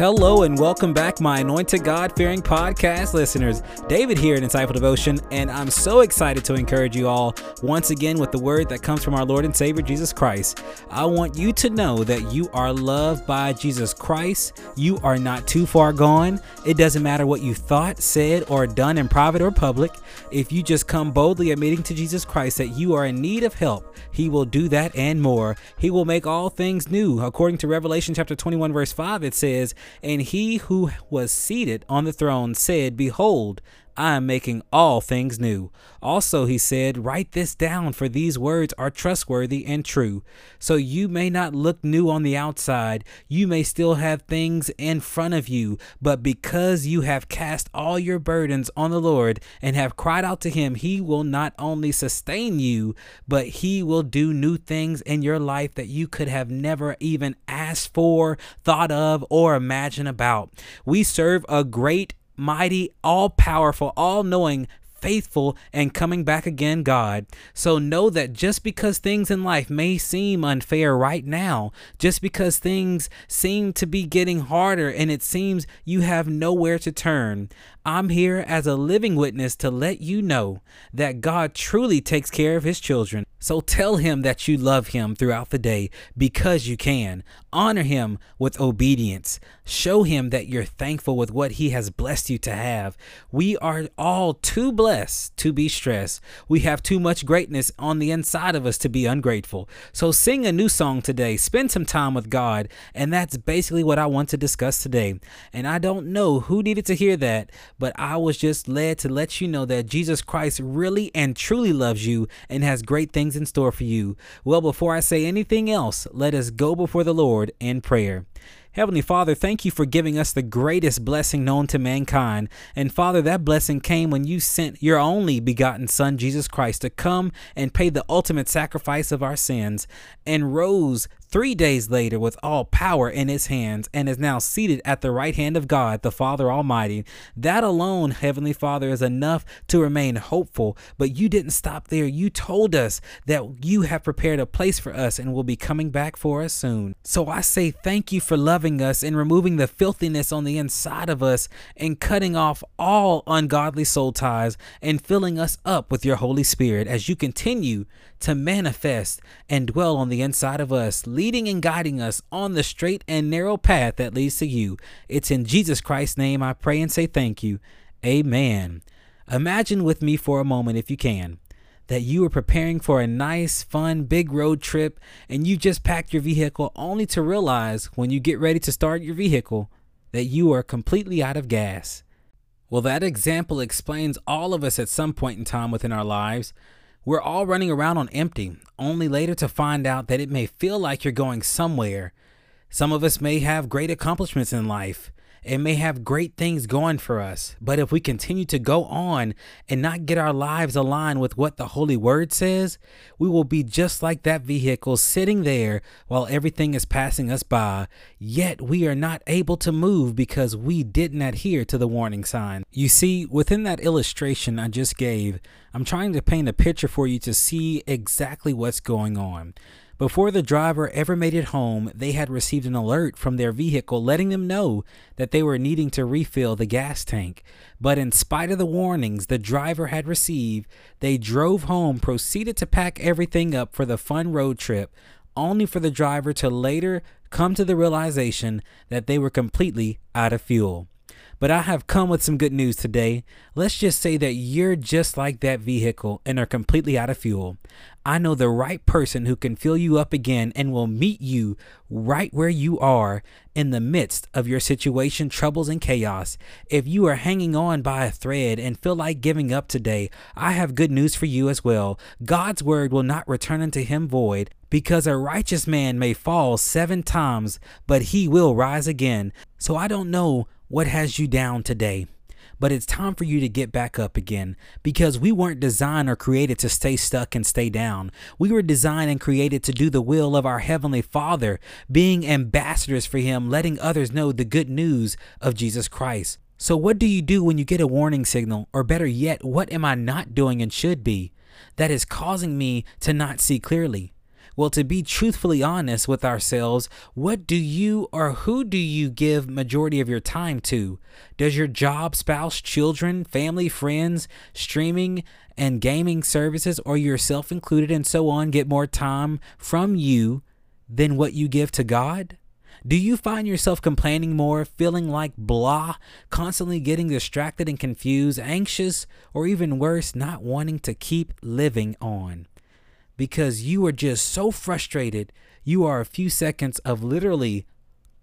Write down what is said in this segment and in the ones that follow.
Hello and welcome back, my anointed God fearing podcast listeners. David here in Insightful Devotion, and I'm so excited to encourage you all once again with the word that comes from our Lord and Savior Jesus Christ. I want you to know that you are loved by Jesus Christ. You are not too far gone. It doesn't matter what you thought, said, or done in private or public. If you just come boldly admitting to Jesus Christ that you are in need of help, He will do that and more. He will make all things new. According to Revelation chapter 21, verse 5, it says, and he who was seated on the throne said, Behold, I am making all things new. Also, he said, Write this down, for these words are trustworthy and true. So you may not look new on the outside, you may still have things in front of you, but because you have cast all your burdens on the Lord and have cried out to him, he will not only sustain you, but he will do new things in your life that you could have never even asked for, thought of, or imagined about. We serve a great mighty, all powerful, all knowing, faithful, and coming back again God. So know that just because things in life may seem unfair right now, just because things seem to be getting harder and it seems you have nowhere to turn, I'm here as a living witness to let you know that God truly takes care of his children. So tell him that you love him throughout the day because you can. Honor him with obedience. Show him that you're thankful with what he has blessed you to have. We are all too blessed to be stressed. We have too much greatness on the inside of us to be ungrateful. So sing a new song today. Spend some time with God. And that's basically what I want to discuss today. And I don't know who needed to hear that, but I was just led to let you know that Jesus Christ really and truly loves you and has great things in store for you. Well, before I say anything else, let us go before the Lord in prayer. Heavenly Father, thank you for giving us the greatest blessing known to mankind. And Father, that blessing came when you sent your only begotten Son, Jesus Christ, to come and pay the ultimate sacrifice of our sins and rose three days later with all power in his hands and is now seated at the right hand of God, the Father Almighty. That alone, Heavenly Father, is enough to remain hopeful. But you didn't stop there. You told us that you have prepared a place for us and will be coming back for us soon. So I say thank you for loving us and removing the filthiness on the inside of us and cutting off all ungodly soul ties and filling us up with your Holy Spirit as you continue to manifest and dwell on the inside of us, leading and guiding us on the straight and narrow path that leads to you. It's in Jesus Christ's name I pray and say thank you. Amen. Imagine with me for a moment, if you can, that you are preparing for a nice, fun, big road trip and you just packed your vehicle only to realize when you get ready to start your vehicle that you are completely out of gas. Well, that example explains all of us at some point in time within our lives. We're all running around on empty, only later to find out that it may feel like you're going somewhere. Some of us may have great accomplishments in life and may have great things going for us. But if we continue to go on and not get our lives aligned with what the Holy Word says, we will be just like that vehicle sitting there while everything is passing us by. Yet we are not able to move because we didn't adhere to the warning sign. You see, within that illustration I just gave, I'm trying to paint a picture for you to see exactly what's going on. Before the driver ever made it home, they had received an alert from their vehicle letting them know that they were needing to refill the gas tank. But in spite of the warnings the driver had received, they drove home, proceeded to pack everything up for the fun road trip, only for the driver to later come to the realization that they were completely out of fuel. But I have come with some good news today. Let's just say that you're just like that vehicle and are completely out of fuel. I know the right person who can fill you up again and will meet you right where you are in the midst of your situation, troubles, and chaos. If you are hanging on by a thread and feel like giving up today, I have good news for you as well. God's word will not return unto him void, because a righteous man may fall seven times, but he will rise again. So I don't know what has you down today. But it's time for you to get back up again because we weren't designed or created to stay stuck and stay down. We were designed and created to do the will of our Heavenly Father, being ambassadors for Him, letting others know the good news of Jesus Christ. So, what do you do when you get a warning signal? Or better yet, what am I not doing and should be that is causing me to not see clearly? Well, to be truthfully honest with ourselves, what do you or who do you give majority of your time to? Does your job, spouse, children, family, friends, streaming and gaming services, or yourself included, and so on, get more time from you than what you give to God? Do you find yourself complaining more, feeling like blah, constantly getting distracted and confused, anxious, or even worse, not wanting to keep living on? Because you are just so frustrated, you are a few seconds of literally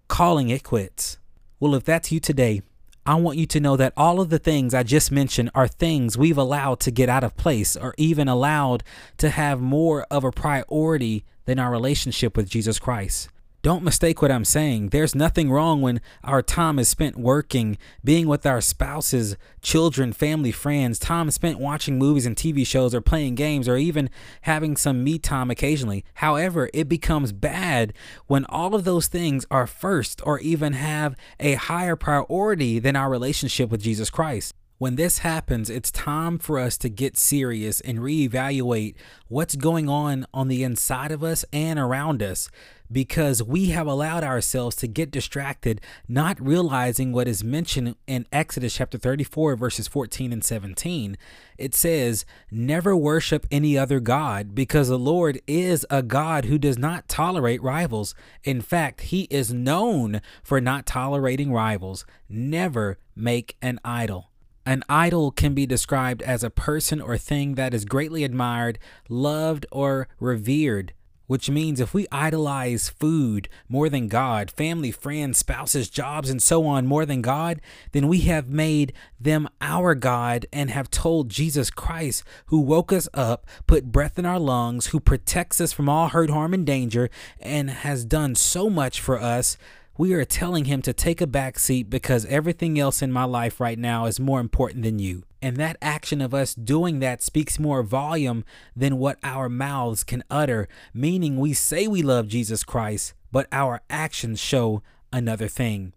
calling it quits. Well, if that's you today, I want you to know that all of the things I just mentioned are things we've allowed to get out of place or even allowed to have more of a priority than our relationship with Jesus Christ. Don't mistake what I'm saying. There's nothing wrong when our time is spent working, being with our spouses, children, family, friends, time spent watching movies and TV shows or playing games or even having some me time occasionally. However, it becomes bad when all of those things are first or even have a higher priority than our relationship with Jesus Christ. When this happens, it's time for us to get serious and reevaluate what's going on on the inside of us and around us because we have allowed ourselves to get distracted, not realizing what is mentioned in Exodus chapter 34, verses 14 and 17. It says, Never worship any other God, because the Lord is a God who does not tolerate rivals. In fact, he is known for not tolerating rivals. Never make an idol. An idol can be described as a person or thing that is greatly admired, loved, or revered which means if we idolize food more than God, family, friends, spouses, jobs, and so on more than God, then we have made them our God and have told Jesus Christ, who woke us up, put breath in our lungs, who protects us from all hurt, harm, and danger, and has done so much for us. We are telling him to take a back seat because everything else in my life right now is more important than you. And that action of us doing that speaks more volume than what our mouths can utter, meaning we say we love Jesus Christ, but our actions show another thing.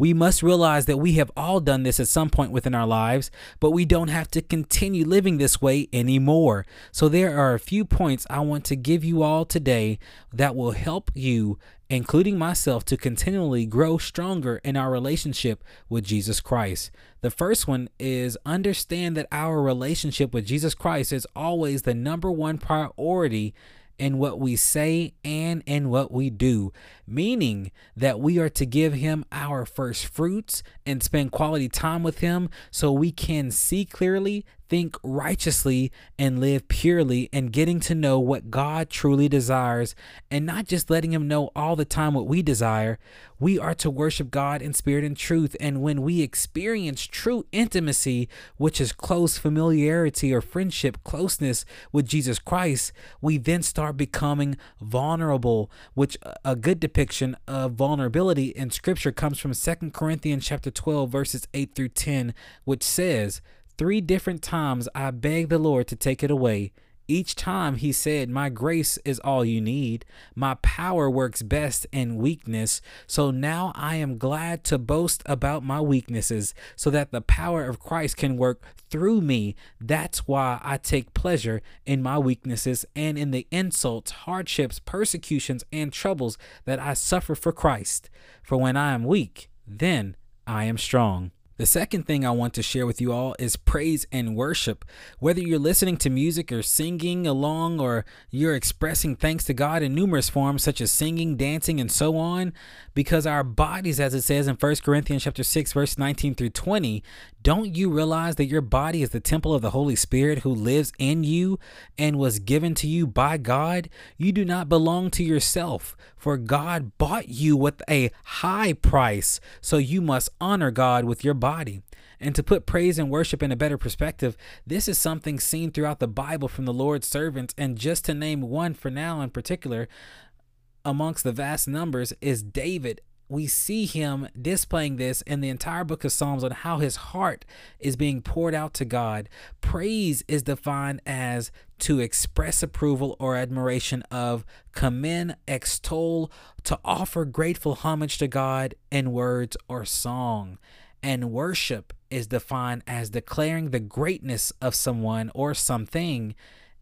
We must realize that we have all done this at some point within our lives, but we don't have to continue living this way anymore. So, there are a few points I want to give you all today that will help you, including myself, to continually grow stronger in our relationship with Jesus Christ. The first one is understand that our relationship with Jesus Christ is always the number one priority in what we say and in what we do, meaning that we are to give him our first fruits and spend quality time with him so we can see clearly, think righteously, and live purely, and getting to know what God truly desires, and not just letting Him know all the time what we desire. We are to worship God in spirit and truth. And when we experience true intimacy, which is close familiarity or friendship, closeness with Jesus Christ, we then start becoming vulnerable, which a good depiction of vulnerability in scripture comes from Second Corinthians chapter 12 verses 8 through 10, which says, Three different times I begged the Lord to take it away. Each time he said, My grace is all you need. My power works best in weakness. So now I am glad to boast about my weaknesses so that the power of Christ can work through me. That's why I take pleasure in my weaknesses and in the insults, hardships, persecutions, and troubles that I suffer for Christ. For when I am weak, then I am strong. The second thing I want to share with you all is praise and worship. Whether you're listening to music or singing along or you're expressing thanks to God in numerous forms such as singing, dancing and so on, because our bodies as it says in 1 Corinthians chapter 6 verse 19 through 20, don't you realize that your body is the temple of the Holy Spirit who lives in you and was given to you by God? You do not belong to yourself, for God bought you with a high price, so you must honor God with your body. And to put praise and worship in a better perspective, this is something seen throughout the Bible from the Lord's servants. And just to name one for now in particular, amongst the vast numbers, is David we see him displaying this in the entire book of Psalms on how his heart is being poured out to God. Praise is defined as to express approval or admiration of, commend, extol, to offer grateful homage to God in words or song. And worship is defined as declaring the greatness of someone or something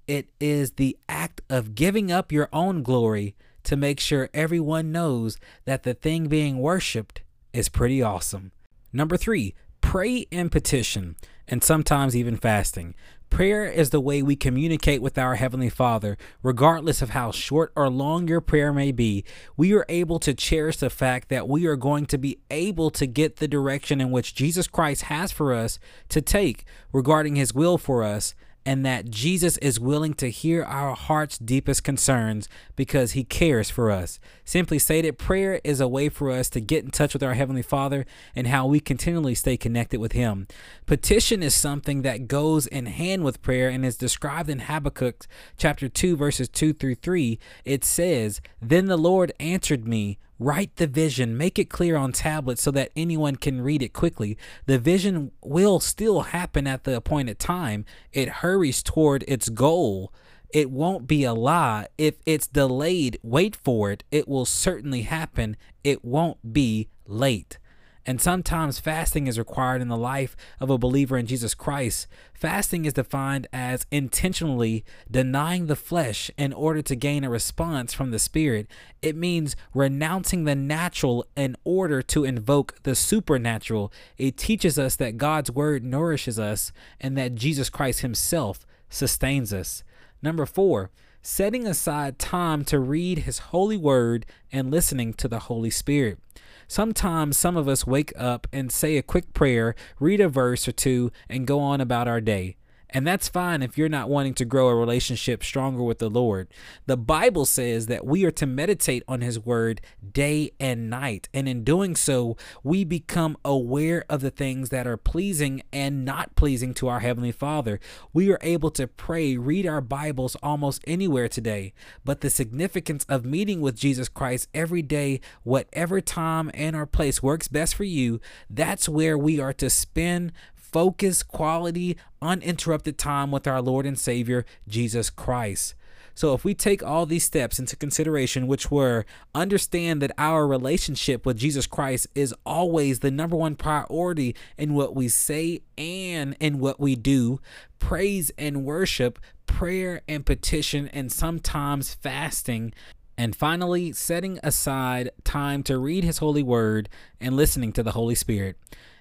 It is the act of giving up your own glory to make sure everyone knows that the thing being worshiped is pretty awesome. Number three, pray and petition, and sometimes even fasting. Prayer is the way we communicate with our Heavenly Father. Regardless of how short or long your prayer may be, we are able to cherish the fact that we are going to be able to get the direction in which Jesus Christ has for us to take regarding His will for us and that Jesus is willing to hear our heart's deepest concerns because he cares for us. Simply stated, prayer is a way for us to get in touch with our Heavenly Father and how we continually stay connected with Him. Petition is something that goes in hand with prayer and is described in Habakkuk chapter 2, verses 2 through 3. It says, Then the Lord answered me, Write the vision, make it clear on tablets so that anyone can read it quickly. The vision will still happen at the appointed time. It hurries toward its goal. It won't be a lie. If it's delayed, wait for it. It will certainly happen. It won't be late. And sometimes fasting is required in the life of a believer in Jesus Christ. Fasting is defined as intentionally denying the flesh in order to gain a response from the Spirit. It means renouncing the natural in order to invoke the supernatural. It teaches us that God's Word nourishes us and that Jesus Christ Himself sustains us. Number four, setting aside time to read His holy Word and listening to the Holy Spirit. Sometimes some of us wake up and say a quick prayer, read a verse or two, and go on about our day. And that's fine if you're not wanting to grow a relationship stronger with the Lord. The Bible says that we are to meditate on His Word day and night. And in doing so, we become aware of the things that are pleasing and not pleasing to our Heavenly Father. We are able to pray, read our Bibles almost anywhere today. But the significance of meeting with Jesus Christ every day, whatever time and or place works best for you, that's where we are to spend focus, quality, uninterrupted time with our Lord and Savior, Jesus Christ. So, if we take all these steps into consideration, which were understand that our relationship with Jesus Christ is always the number one priority in what we say and in what we do, praise and worship, prayer and petition, and sometimes fasting, and finally, setting aside time to read His holy word and listening to the Holy Spirit.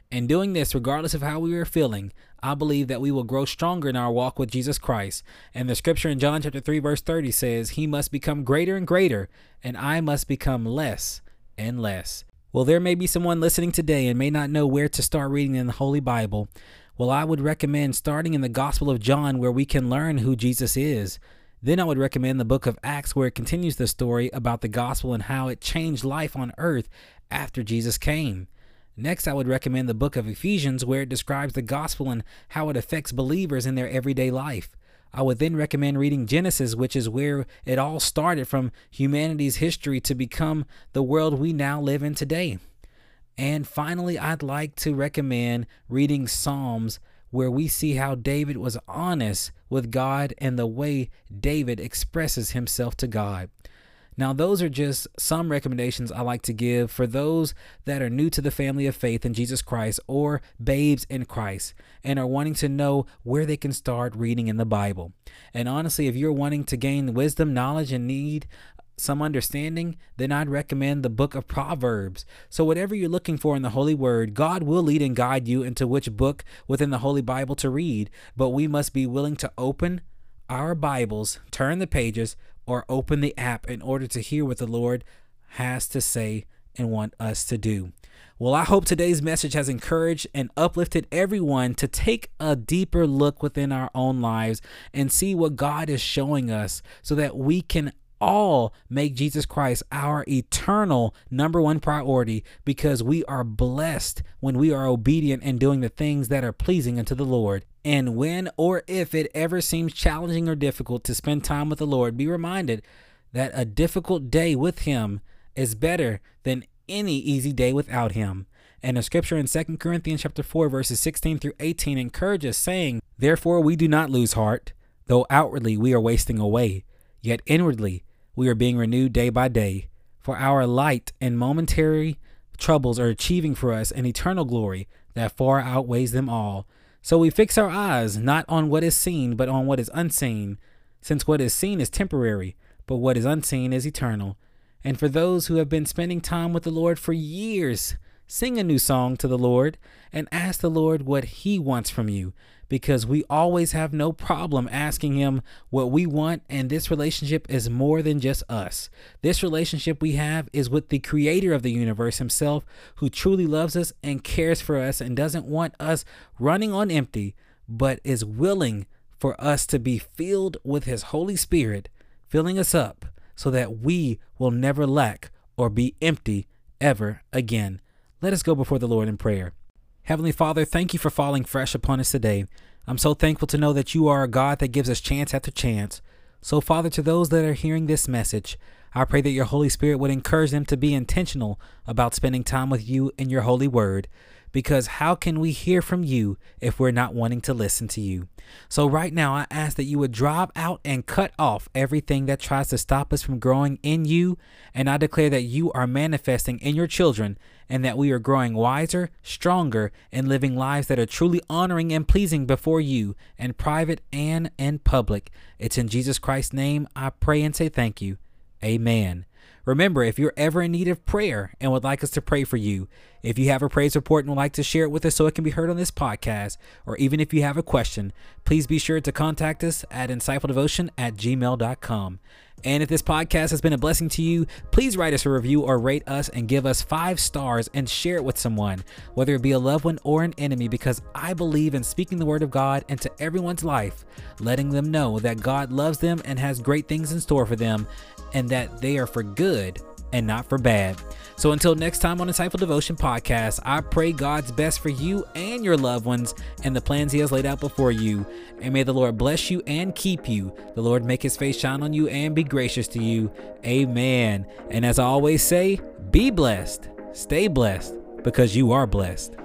In doing this, regardless of how we are feeling, I believe that we will grow stronger in our walk with Jesus Christ. And the scripture in John chapter 3 verse 30 says, "He must become greater and greater, and I must become less and less." Well, there may be someone listening today and may not know where to start reading in the Holy Bible. Well, I would recommend starting in the Gospel of John where we can learn who Jesus is. Then I would recommend the book of Acts where it continues the story about the gospel and how it changed life on earth after Jesus came. Next, I would recommend the book of Ephesians, where it describes the gospel and how it affects believers in their everyday life. I would then recommend reading Genesis, which is where it all started from humanity's history to become the world we now live in today. And finally, I'd like to recommend reading Psalms, where we see how David was honest with God and the way David expresses himself to God. Now, those are just some recommendations I like to give for those that are new to the family of faith in Jesus Christ or babes in Christ and are wanting to know where they can start reading in the Bible. And honestly, if you're wanting to gain wisdom, knowledge, and need some understanding, then I'd recommend the book of Proverbs. So, whatever you're looking for in the Holy Word, God will lead and guide you into which book within the Holy Bible to read, but we must be willing to open our Bibles, turn the pages, or open the app in order to hear what the Lord has to say and want us to do. Well, I hope today's message has encouraged and uplifted everyone to take a deeper look within our own lives and see what God is showing us so that we can all make Jesus Christ our eternal number one priority because we are blessed when we are obedient and doing the things that are pleasing unto the Lord. And when or if it ever seems challenging or difficult to spend time with the Lord, be reminded that a difficult day with Him is better than any easy day without Him. And the scripture in 2 Corinthians chapter 4 verses 16 through 18 encourages saying, "Therefore we do not lose heart, though outwardly we are wasting away, yet inwardly we are being renewed day by day. For our light and momentary troubles are achieving for us an eternal glory that far outweighs them all. So we fix our eyes not on what is seen, but on what is unseen, since what is seen is temporary, but what is unseen is eternal. And for those who have been spending time with the Lord for years, sing a new song to the Lord and ask the Lord what He wants from you because we always have no problem asking Him what we want. And this relationship is more than just us. This relationship we have is with the Creator of the universe Himself, who truly loves us and cares for us and doesn't want us running on empty, but is willing for us to be filled with His Holy Spirit, filling us up so that we will never lack or be empty ever again. Let us go before the Lord in prayer. Heavenly Father, thank you for falling fresh upon us today. I'm so thankful to know that you are a God that gives us chance after chance. So, Father, to those that are hearing this message, I pray that your Holy Spirit would encourage them to be intentional about spending time with you in your holy word because how can we hear from you if we're not wanting to listen to you? So, right now, I ask that you would drop out and cut off everything that tries to stop us from growing in you. And I declare that you are manifesting in your children and that we are growing wiser, stronger, and living lives that are truly honoring and pleasing before you in private and in public. It's in Jesus Christ's name I pray and say thank you. Amen. Remember, if you're ever in need of prayer and would like us to pray for you, if you have a praise report and would like to share it with us so it can be heard on this podcast, or even if you have a question, please be sure to contact us at insightfuldevotion at gmail.com. And if this podcast has been a blessing to you, please write us a review or rate us and give us five stars and share it with someone, whether it be a loved one or an enemy, because I believe in speaking the word of God into everyone's life, letting them know that God loves them and has great things in store for them, and that they are for good and not for bad. So until next time on Insightful Devotion Podcast, I pray God's best for you and your loved ones and the plans He has laid out before you. And may the Lord bless you and keep you. The Lord make His face shine on you and be gracious to you. Amen. And as I always say, be blessed, stay blessed, because you are blessed.